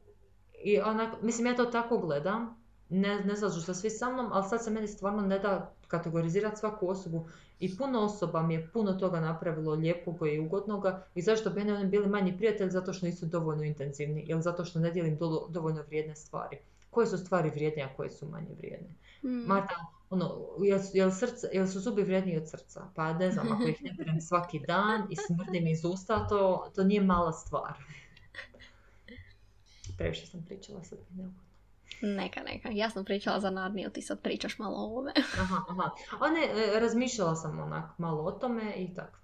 I onak, mislim, ja to tako gledam, ne, ne slažu se svi sa mnom, ali sad se meni stvarno ne da kategorizirati svaku osobu. I puno osoba mi je puno toga napravilo lijepoga i ugodnoga i zašto bi oni bili manji prijatelji? Zato što nisu dovoljno intenzivni ili zato što ne dijelim do- dovoljno vrijedne stvari. Koje su stvari vrijednije, a koje su manje vrijedne? Mm. Marta, ono, jel, jel, srce, jel su zubi vrijedniji od srca? Pa ne znam, ako ih ne perem <laughs> svaki dan i smrdi mi iz usta, to, to nije mala stvar. <laughs> Previše sam pričala sad. neugodno. Neka, neka. Ja sam pričala za Narniju, ti sad pričaš malo o ovome. <laughs> Aha, aha. A ne, e, razmišljala sam onak malo o tome i tako.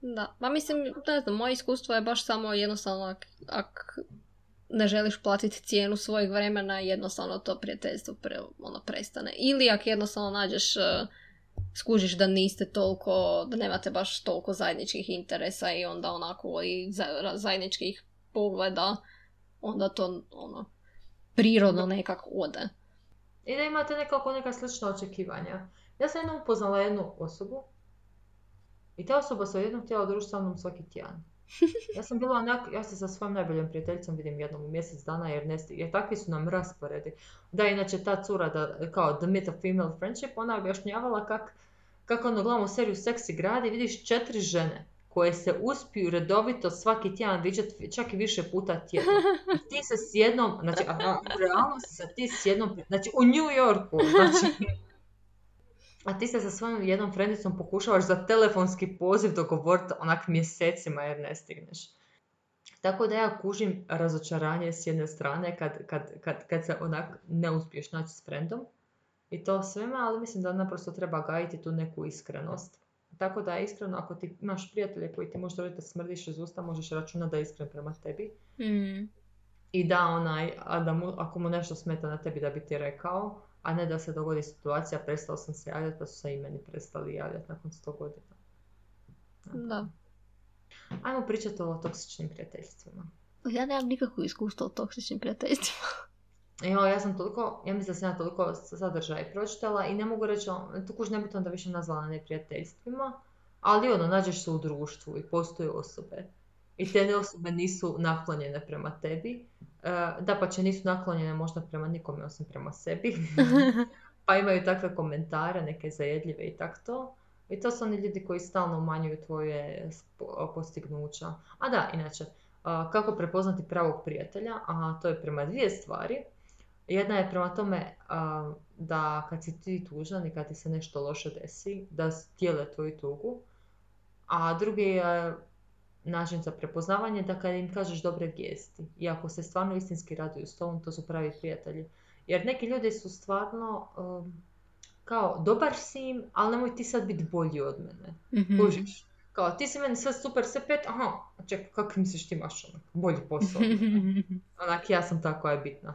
Da, ma mislim, ne znam, moje iskustvo je baš samo jednostavno ak, ak ne želiš platiti cijenu svojeg vremena, jednostavno to prijateljstvo pre, ono, prestane. Ili ako jednostavno nađeš, eh, skužiš da niste toliko, da nemate baš toliko zajedničkih interesa i onda onako i za, zajedničkih pogleda, onda to ono, prirodno nekako ode. I da imate nekako neka slična očekivanja. Ja sam jednom upoznala jednu osobu i ta osoba se jednom htjela družiti sa mnom svaki tjedan. <laughs> Ja sam bila onak, ja se sa svojom najboljom prijateljicom vidim jednom u mjesec dana jer, ne, jer takvi su nam rasporedi. Da, inače ta cura, da, kao The Myth of Female Friendship, ona je objašnjavala kak, kako ono glavnu seriju Seksi gradi, vidiš četiri žene koje se uspiju redovito svaki tjedan viđati čak i više puta tjedno. I ti se s jednom, znači a, u realnosti se ti s jednom, znači u New Yorku, znači <laughs> a ti se sa svojom jednom frendicom pokušavaš za telefonski poziv dogovoriti onak mjesecima jer ne stigneš. Tako da ja kužim razočaranje s jedne strane kad, kad, kad, kad se onak ne uspiješ naći s frendom i to svema, ali mislim da naprosto treba gajiti tu neku iskrenost. Tako da iskreno, ako ti imaš prijatelje koji ti možda da smrdiš iz usta, možeš računati da je iskren prema tebi. Mm. I da onaj, a da mu, ako mu nešto smeta na tebi da bi ti rekao, a ne da se dogodi situacija, prestao sam se javljati, pa su se i meni prestali javljati nakon 100 godina. Da. Ajmo pričati o toksičnim prijateljstvima. Ja nemam nikakvo iskustvo o toksičnim prijateljstvima. Evo, ja sam toliko, ja mislim da sam ja toliko sadržaja pročitala i ne mogu reći, tu kuž ne bi to onda više nazvala neprijateljstvima, ali ono, nađeš se u društvu i postoje osobe. I te <laughs> osobe nisu naklonjene prema tebi. E, da pa će nisu naklonjene možda prema nikome osim prema sebi. <laughs> pa imaju takve komentare, neke zajedljive i tak to. I to su oni ljudi koji stalno umanjuju tvoje postignuća. A da, inače, kako prepoznati pravog prijatelja? A to je prema dvije stvari. Jedna je prema tome da kad si ti tužan i kad ti se nešto loše desi, da stijele tvoju tugu. A drugi je način za prepoznavanje da kad im kažeš dobre vijesti. I ako se stvarno istinski raduju s tobom, to su pravi prijatelji. Jer neki ljudi su stvarno kao dobar si im, ali nemoj ti sad biti bolji od mene. mm Kao ti si meni sve super, sve pet, aha, čekaj, kako misliš ti imaš onak, bolji posao? <laughs> onak, ja sam ta koja je bitna.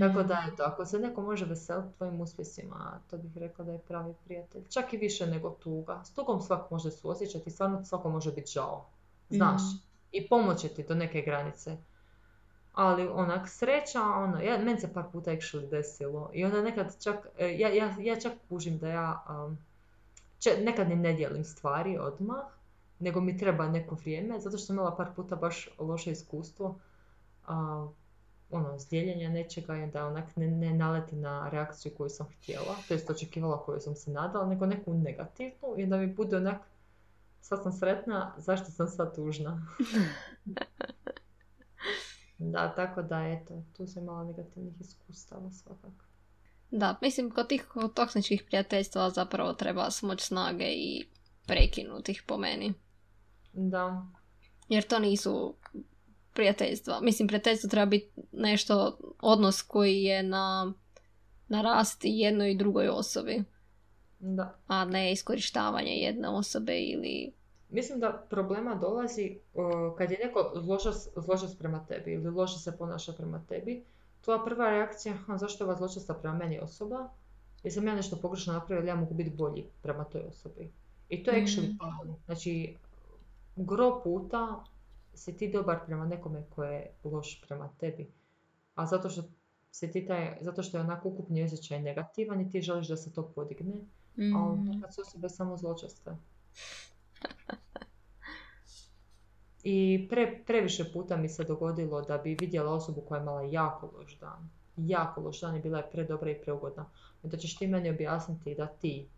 Tako da, eto, ako se neko može veseliti tvojim uspjesima, to bih rekla da je pravi prijatelj. Čak i više nego tuga. S tugom svak može suosjećati, stvarno svako može biti žao. Znaš. I pomoći ti do neke granice. Ali onak sreća, ono, ja, meni se par puta actually desilo. I onda nekad čak, e, ja, ja, ja čak kužim da ja um, nekad ni ne dijelim stvari odmah, nego mi treba neko vrijeme, zato što sam imala par puta baš loše iskustvo. Uh, ono, zdjeljenja nečega i da onak ne, ne naleti na reakciju koju sam htjela, to jest očekivala koju sam se nadala, nego neku negativnu i da mi bude onak, sad sam sretna, zašto sam sad tužna? <laughs> da, tako da, eto, tu sam imala negativnih iskustava svakako. Da, mislim, kod tih toksičnih prijateljstva zapravo treba smoć snage i prekinuti ih po meni. Da. Jer to nisu prijateljstva. Mislim, prijateljstvo treba biti nešto, odnos koji je na, na rasti jednoj i drugoj osobi. Da. A ne iskorištavanje jedne osobe ili... Mislim da problema dolazi kad je neko zločast prema tebi ili loše se ponaša prema tebi. Tvoja prva reakcija, zašto je ova zločasta prema meni osoba? Jer sam ja nešto pogrešno napravila, ja mogu biti bolji prema toj osobi. I to je actually mm. Znači, gro puta si ti dobar prema nekome ko je loš prema tebi. A zato što si ti taj, zato što je onako ukupni osjećaj negativan i ti želiš da se to podigne, mm. a kad su osobe samo zločaste. <laughs> I pre, previše puta mi se dogodilo da bi vidjela osobu koja je imala jako loš dan. Jako loš dan i bila je predobra i preugodna. Da ćeš ti meni objasniti da ti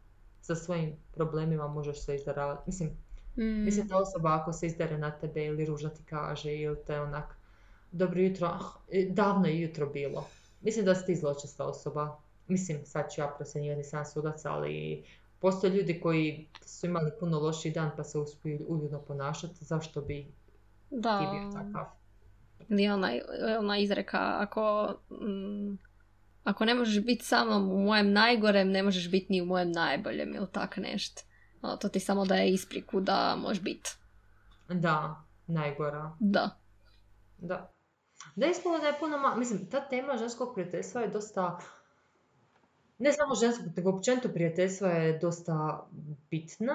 sa svojim problemima možeš se izdaravati. Mislim, Mm. Mislim da osoba ako se izdere na tebe ili ružno ti kaže ili te onak dobro jutro, ah, davno je jutro bilo. Mislim da si ti zločesta osoba. Mislim, sad ću ja prosjenjivati, nisam sudac, ali postoje ljudi koji su imali puno loši dan pa se uspiju uljudno ponašati. Zašto bi da. ti bio takav? Ili ona, ona izreka, ako, mm, ako ne možeš biti samo u mojem najgorem, ne možeš biti ni u mojem najboljem ili tak nešto. A to ti samo daje ispriku da može biti. Da, najgora. Da. Da. Da ispalo da je puno ma... Mislim, ta tema ženskog prijateljstva je dosta... Ne samo ženskog, nego općenito prijateljstva je dosta bitna.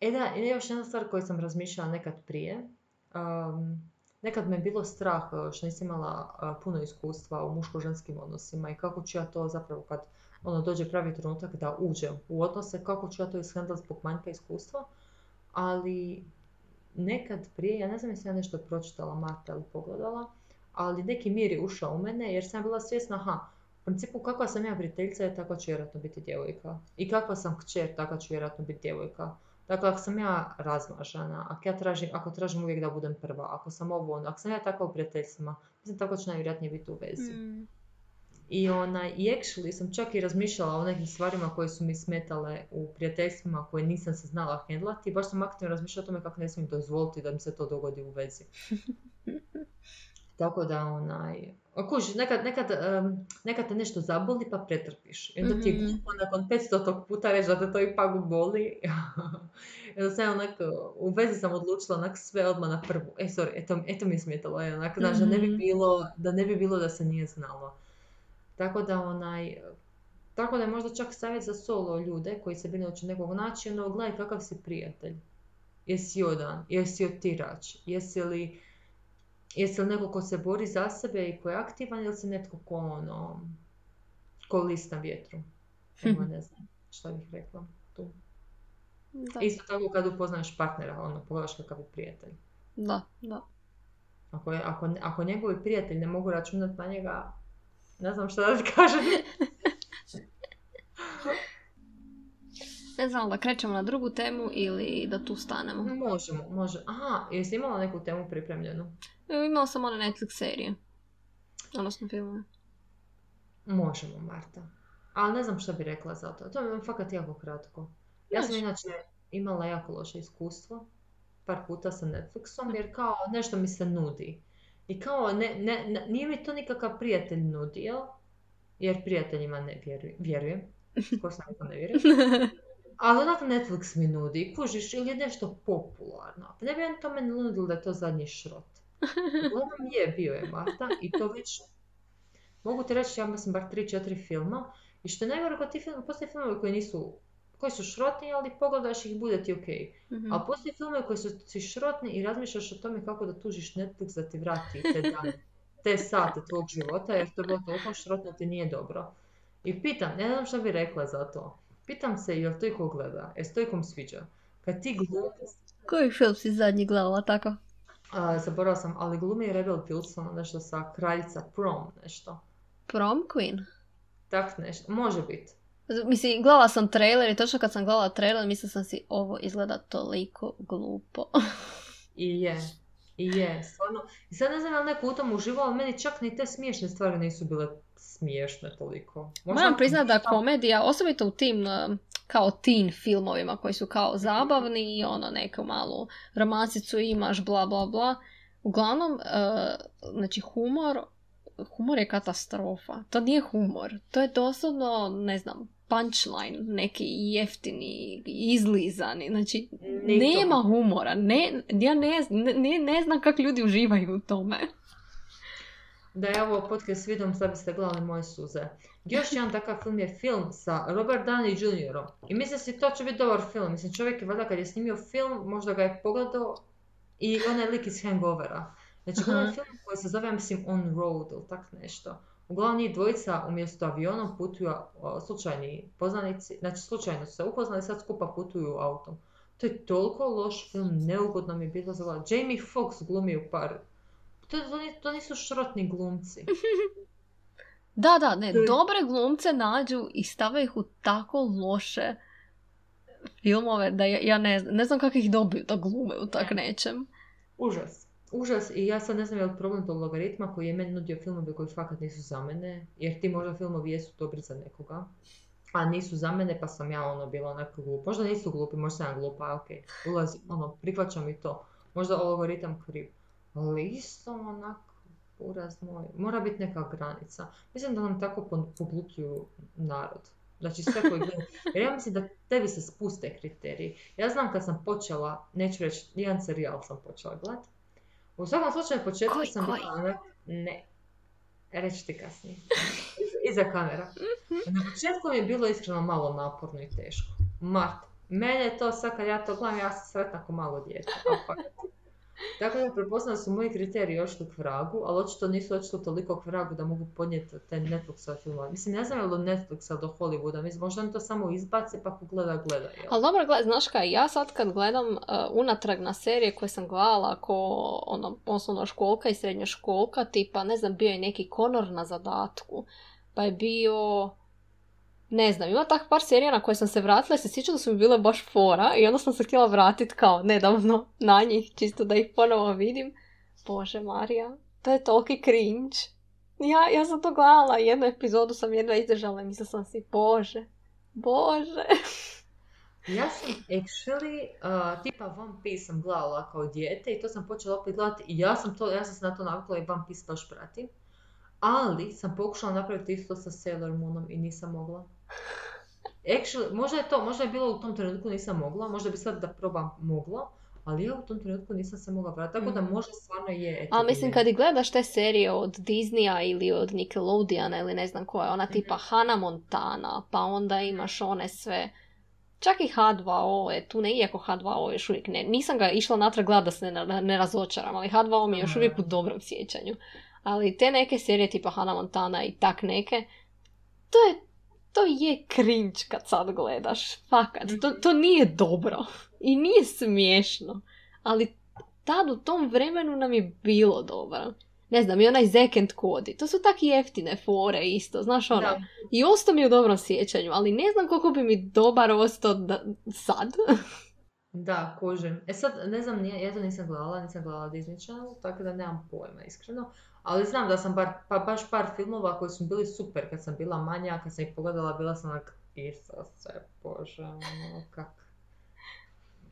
E da, je još jedna stvar koju sam razmišljala nekad prije. Um, nekad me je bilo strah što nisam imala puno iskustva u muško-ženskim odnosima i kako ću ja to zapravo kad ono dođe pravi trenutak da uđem u odnose, kako ću ja to ishendlati zbog manjka iskustva, ali nekad prije, ja ne znam jesam ja nešto pročitala Marta ili pogledala, ali neki mir je ušao u mene jer sam bila svjesna, aha, u principu kakva sam ja prijateljica, takva će vjerojatno biti djevojka. I kakva sam kćer, takva će vjerojatno biti djevojka. Dakle, ako sam ja razmažana, ako ja tražim, ako tražim uvijek da budem prva, ako sam ovo ono, ako sam ja takva u prijateljstvima, mislim tako će najvjerojatnije biti u vezi. Mm. I, onaj, I actually sam čak i razmišljala o nekim stvarima koje su mi smetale u prijateljstvima koje nisam se znala hendlati baš sam aktivno razmišljala o tome kako ne smijem dozvoliti da mi se to dogodi u vezi. <laughs> Tako da, onaj, kuži, nekad, nekad, em, nekad te nešto zaboli pa pretrpiš. I onda ti je Mhm. glupo nakon 500 tog puta reći da te to ipak boli. I onda sam onak, u vezi sam odlučila onak sve odmah na prvu. E, sorry, eto, eto mi je smetalo. Onak, znaš, da ne bi Mhm. bilo, da ne bi bilo da se nije znalo. Tako da, onaj, tako da je možda čak savjet za solo ljude koji se brinu će nekog naći, ono, gledaj kakav si prijatelj. Jesi odan, jesi otirač, jesi li, jesi li neko ko se bori za sebe i ko je aktivan ili si netko ko ono, ko list na vjetru. Evo, ne znam šta bih rekla tu. Da. Isto tako kad upoznaješ partnera, ono, pogledaš kakav je prijatelj. da, da. Ako, je, ako, ako njegovi prijatelji ne mogu računati na njega, ne znam šta da ti kažem. Ne znam da krećemo na drugu temu ili da tu stanemo. Možemo, može. Aha, jesi imala neku temu pripremljenu? Evo, imala sam one Netflix serije. Odnosno filmove. Možemo, Marta. Ali ne znam šta bi rekla za to. To mi je fakat jako kratko. Ja sam inače imala jako loše iskustvo. Par puta sa Netflixom, jer kao nešto mi se nudi. I kao ne, ne, ne- nije mi to nikakav prijatelj nudio, jer prijateljima ne vjerujem. <laughs> vjerujem. Skoro sam rekla ne vjerujem. Ali onak Netflix mi nudi, kužiš, ili je nešto popularno. Ne bi on to meni nudilo da je to zadnji šrot. <laughs> Uglavnom je, bio je Marta i to već, mogu ti reći, ja mislim bar 3-4 filma. I što je najgore kod tih filmova, postoje filmovi koji nisu, koji su šrotni, ali pogledaš ih, bude ti okej. Mhm. Ali postoje filmovi koji su ti šrotni i razmišljaš o tome kako da tužiš Netflix da ti vrati te dane, te sate tvog života, jer to je bilo toliko šrotno ti nije dobro. I pitam, ne znam što bi rekla za to. Pitam se jel to iko gleda, jel to ikom sviđa. Kad ti glumi, Koji film si zadnji gledala tako? a, zaboravila sam, ali glumi Rebel Wilson, nešto sa kraljica Prom, nešto. Prom Queen? Tak nešto, može biti. Mislim, gledala sam trailer i točno kad sam gledala trailer mislila sam si ovo izgleda toliko glupo. I je, i je, stvarno. I sad ne znam li neko u tom uživao, ali meni čak ni te smiješne stvari nisu bile smiješne toliko. Moram priznati da komedija, osobito u tim um, kao teen filmovima koji su kao zabavni i ono neku malu romansicu imaš, bla bla bla. Uglavnom, uh, znači humor, humor je katastrofa. To nije humor. To je doslovno, ne znam, punchline, neki jeftini, izlizani. Znači, to. nema humora. Ne, ja ne, ne, ne znam kako ljudi uživaju u tome. Da je ovo podcast s vidom, sad biste gledali moje suze. Još jedan takav film je film sa Robert Downey Jr. I mislim si to će biti dobar film. Mislim čovjek je valjda kad je snimio film, možda ga je pogledao i onaj lik iz Hangovera. Znači Aha. gledam film koji se zove, mislim, On Road ili tak nešto. Uglavnom njih dvojica umjesto avionom putuju a, slučajni poznanici, znači slučajno su se upoznali, sad skupa putuju autom. To je toliko loš film, neugodno mi je bilo gledat. Jamie Foxx glumi u par. To, to, to nisu šrotni glumci. <laughs> Da, da, ne, je- dobre glumce nađu i stave ih u tako loše filmove da ja, ja ne znam, ne znam kako ih dobiju da glume u tak nečem. Užas. Užas i ja sad ne znam je li problem tog logaritma koji je meni nudio filmove koji fakat nisu za mene, jer ti možda filmovi jesu dobri za nekoga, a nisu za mene pa sam ja ono bila onako glupa. Možda nisu glupi, možda sam glupa, a okej, ulazi, ono, prihvaćam i to. Možda logaritam kriv. Ali isto onak, uraz moj, mora biti neka granica. Mislim da nam tako po- poglupljuju narod. Znači sve koji gledaju. <laughs> Jer ja mislim da tebi se spuste kriteriji. Ja znam kad sam počela, neću reći, jedan serijal sam počela gledati. U svakom slučaju, početku Koji, sam koji? bila onak, ne, reći ti kasnije. <laughs> Iza- kamera. Na početku mi je bilo iskreno malo naporno i teško. Mart, mene je to sad kad ja to gledam, ja sam sretna ko malo dijete. Tako da prepoznam su moji kriteriji očito k vragu, ali očito nisu očito toliko k vragu da mogu podnijeti te Netflixove filmove. Mislim, ne znam je li od Netflixa do Hollywooda, mislim, možda oni to samo izbace pa gleda, gleda. Jel? Ali dobro, gledaj, znaš kaj, ja sad kad gledam uh, unatrag na serije koje sam gledala ko ono, osnovna školka i srednja školka, tipa, ne znam, bio je neki Konor na zadatku, pa je bio ne znam, ima tak par serija na koje sam se vratila i se sjećam da su mi bile baš fora i onda sam se htjela vratiti kao nedavno na njih, čisto da ih ponovo vidim. Bože Marija, to je toliki cringe. Ja, ja sam to gledala, jednu epizodu sam jedva izdržala i mislila sam si, bože, bože. Ja sam actually, uh, tipa One Piece sam gledala kao dijete i to sam počela opet gledati i ja sam, to, ja sam se na to navikla i One Piece baš pratim. Ali sam pokušala napraviti isto sa Sailor Moonom i nisam mogla. Actually, možda je to, možda je bilo u tom trenutku nisam mogla, možda bi sad da probam mogla, ali ja u tom trenutku nisam se mogla vratiti, tako da Mhm. možda stvarno je. eto, Ali mislim kad i gledaš te serije od Disneya ili od Nickelodeona ili ne znam koja, ona tipa Hannah Montana, pa onda imaš one sve, čak i H2O je tu, ne iako H2O još uvijek ne, nisam ga išla natrag gledat da se ne, ne razočaram, ali H2O mi je još uvijek u dobrom sjećanju. Ali te neke serije tipa Hannah Montana i tak neke, to je, to je cringe kad sad gledaš, fakat, to, to nije dobro i nije smiješno, ali tad u tom vremenu nam je bilo dobro. Ne znam, i onaj Zack and Cody, to su tak jeftine fore isto, znaš ono. Da. I ostao mi je u dobrom sjećanju, ali ne znam koliko bi mi dobar ostao da, sad. Da, kužim. E sad, ne znam, ja to nisam gledala, nisam gledala Disney Channel, tako da nemam pojma, iskreno. Ali znam da sam bar, pa baš par filmova koji su bili super kad sam bila manja, kad sam ih pogledala, bila sam onak, Isuse, bože, ono, kak.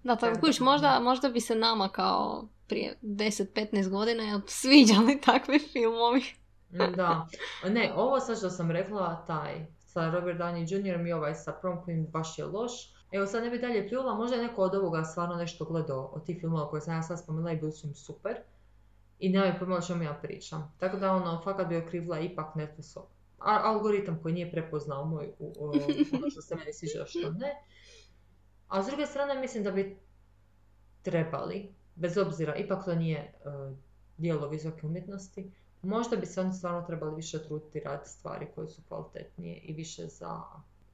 Da, kužiš, da- možda, možda bi se nama kao prije 10-15 godina sviđali <laughs> takvi filmovi. Da. <laughs> Ne, ovo sad što sam rekla, taj, sa Robert Downey Jr. i ovaj sa Prom Queen baš je loš. Evo sad ne bi dalje pljula, možda je neko od ovoga stvarno nešto gledao od tih filmova koje sam ja sad spomenula i bili su im super. I nemaju pojma o čemu ja pričam. Tako da ono, fakat bi okrivila ipak a- algoritam koji nije prepoznao moj, u, o- <laughs> ono što se meni sviđa, što ne. A s druge strane mislim da bi trebali, bez obzira, ipak to nije e, dijelo visoke umjetnosti, možda bi se oni stvarno trebali više truditi raditi stvari koje su kvalitetnije i više za...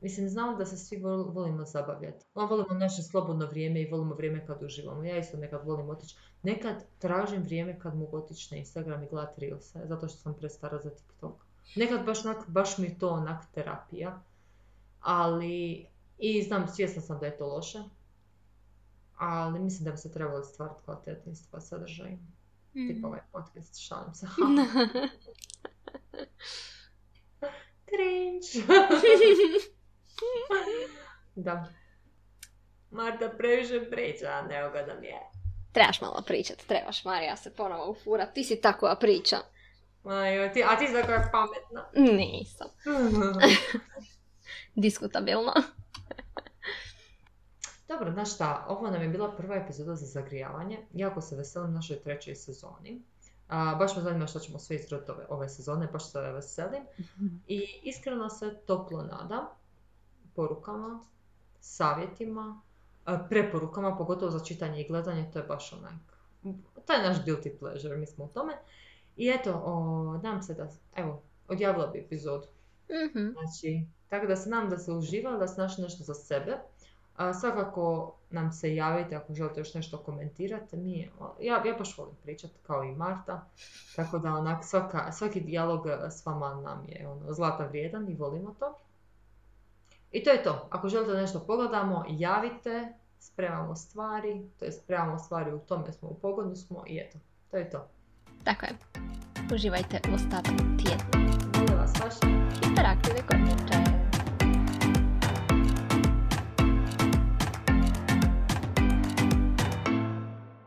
Mislim, znam da se svi vol- volimo zabavljati. No, volimo naše slobodno vrijeme i volimo vrijeme kad uživamo. Ja isto nekad volim otići. Nekad tražim vrijeme kad mogu otići na Instagram i gledati Reelse, zato što sam prestara za TikTok. Nekad baš, onak, baš mi je to onak terapija. Ali, i znam, svjesna sam da je to loše. Ali mislim da bi se trebalo stvarati kvalitetniji stvar sadržaj. Tipa ovaj podcast, šalim se. <laughs> Cringe. <laughs> da. Marta previše priča, neugodan je. Trebaš malo pričat, trebaš Marija se ponovo ufurat, ti si takva priča. Aj, ti, a ti si tako pametna. Nisam. <laughs> Diskutabilno. Dobro, znaš šta, ovo nam je bila prva epizoda za zagrijavanje. Jako se veselim našoj trećoj sezoni. A, baš me zanima što ćemo sve izgledati ove, ove sezone, baš se veselim. I iskreno se toplo nadam porukama, savjetima, preporukama, pogotovo za čitanje i gledanje, to je baš onak, taj naš guilty pleasure, mi smo u tome. I eto, o, nadam se da, evo, odjavila bi epizodu. Mhm. Znači, tako da se nam da se uživa, da se našli nešto za sebe. A, svakako nam se javite ako želite još nešto komentirati. Mi, ja, ja baš volim pričati kao i Marta. Tako da onak svaka, svaki dijalog s vama nam je ono, zlata vrijedan i volimo to. I to je to. Ako želite da nešto pogledamo, javite, spremamo stvari, to je spremamo stvari u tome smo, u pogonu smo i eto, to je to. Tako je. Uživajte u ostatku tjedna. Molim vas, vaš Interaktivne komentar.